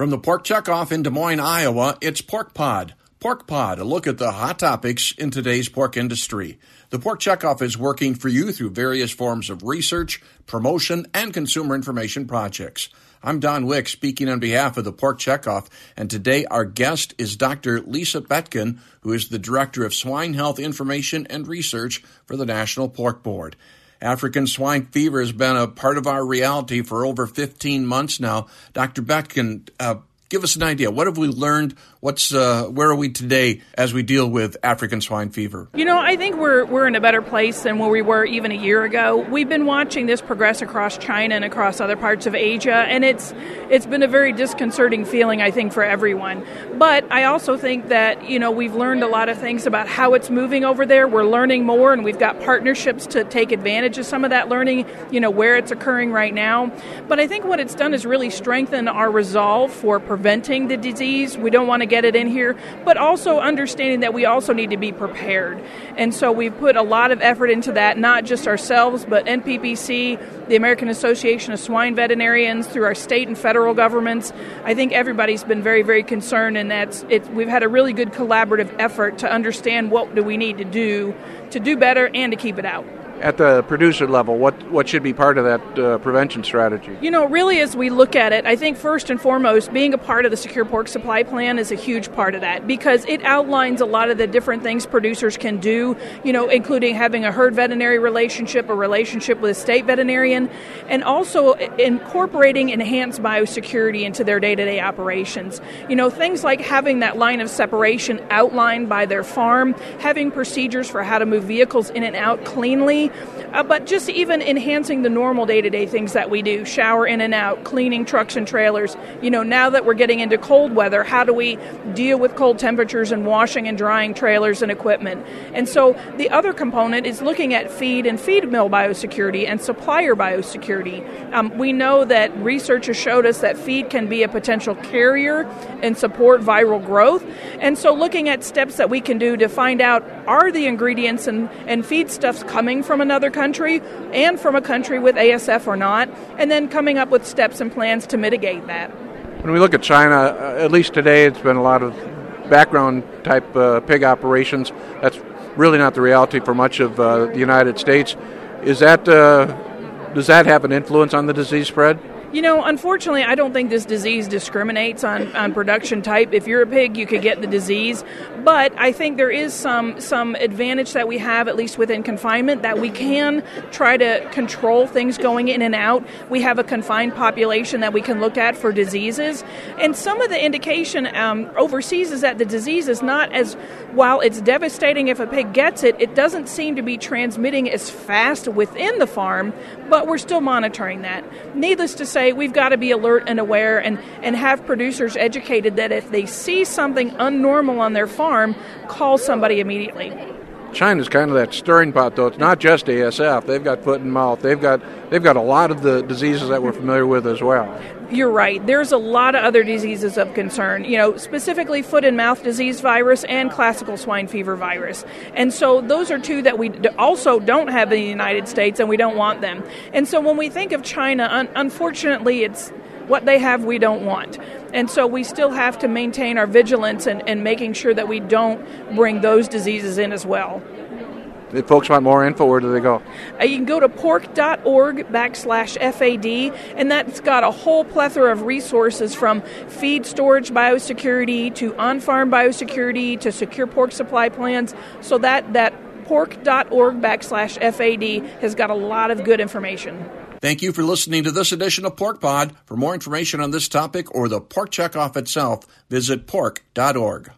From the Pork Checkoff in Des Moines, Iowa, it's Pork Pod. Pork Pod, a look at the hot topics in today's pork industry. The Pork Checkoff is working for you through various forms of research, promotion, and consumer information projects. I'm Don Wick speaking on behalf of the Pork Checkoff, and today our guest is Dr. Lisa Becton, who is the Director of Swine Health Information and Research for the National Pork Board. African swine fever has been a part of our reality for over 15 months now. Dr. Becton, uh, give us an idea. What have we learned? What's uh, where are we today as we deal with African swine fever? You know, I think we're we're in a better place than where we were even a year ago. We've been watching this progress across China and across other parts of Asia, and it's it's been a very disconcerting feeling, I think, for everyone. But I also think that you know we've learned a lot of things about how it's moving over there. We're learning more, and we've got partnerships to take advantage of some of that learning. You know where it's occurring right now. But I think what it's done is really strengthen our resolve for preventing the disease. We don't want to get it in here, but also understanding that we also need to be prepared. And so we've put a lot of effort into that, not just ourselves, but NPPC, the American Association of Swine Veterinarians, through our state and federal governments. I think everybody's been very, very concerned, and that's it. We've had a really good collaborative effort to understand what do we need to do to do better and to keep it out at the producer level, what, what should be part of that uh, prevention strategy? You know, really, as we look at it, I think first and foremost, being a part of the Secure Pork Supply Plan is a huge part of that because it outlines a lot of the different things producers can do, you know, including having a herd veterinary relationship, a relationship with a state veterinarian, and also incorporating enhanced biosecurity into their day to day operations. You know, things like having that line of separation outlined by their farm, having procedures for how to move vehicles in and out cleanly uh, but just even enhancing the normal day to day things that we do shower in and out, cleaning trucks and trailers. You know, now that we're getting into cold weather, how do we deal with cold temperatures and washing and drying trailers and equipment? And so the other component is looking at feed and feed mill biosecurity and supplier biosecurity. Um, we know that research has showed us that feed can be a potential carrier and support viral growth. And so looking at steps that we can do to find out are the ingredients and, and feedstuffs coming from another country and from a country with ASF or not, and then coming up with steps and plans to mitigate that. When we look at China, uh, at least today, it's been a lot of background type uh, pig operations. That's really not the reality for much of uh, the United States. Is that uh, does that have an influence on the disease spread? You know, unfortunately, I don't think this disease discriminates on, on production type. If you're a pig, you could get the disease. But I think there is some some advantage that we have, at least within confinement, that we can try to control things going in and out. We have a confined population that we can look at for diseases. And some of the indication um, overseas is that the disease is not as, while it's devastating if a pig gets it, it doesn't seem to be transmitting as fast within the farm, but we're still monitoring that. Needless to say, say we've got to be alert and aware and, and have producers educated that if they see something unnormal on their farm, call somebody immediately. China's kind of that stirring pot, though. It's not just ASF. They've got foot and mouth. They've got they've got a lot of the diseases that we're familiar with as well. You're right. There's a lot of other diseases of concern. You know, specifically foot and mouth disease virus and classical swine fever virus. And so those are two that we also don't have in the United States, and we don't want them. And so when we think of China, un- unfortunately, it's what they have we don't want. And so we still have to maintain our vigilance and, and making sure that we don't bring those diseases in as well. If folks want more info, where do they go? Uh, you can go to pork.org backslash FAD, and that's got a whole plethora of resources from feed storage biosecurity to on farm biosecurity to secure pork supply plans. So that, that pork.org backslash FAD has got a lot of good information. Thank you for listening to this edition of Pork Pod. For more information on this topic or the pork checkoff itself, visit pork.org.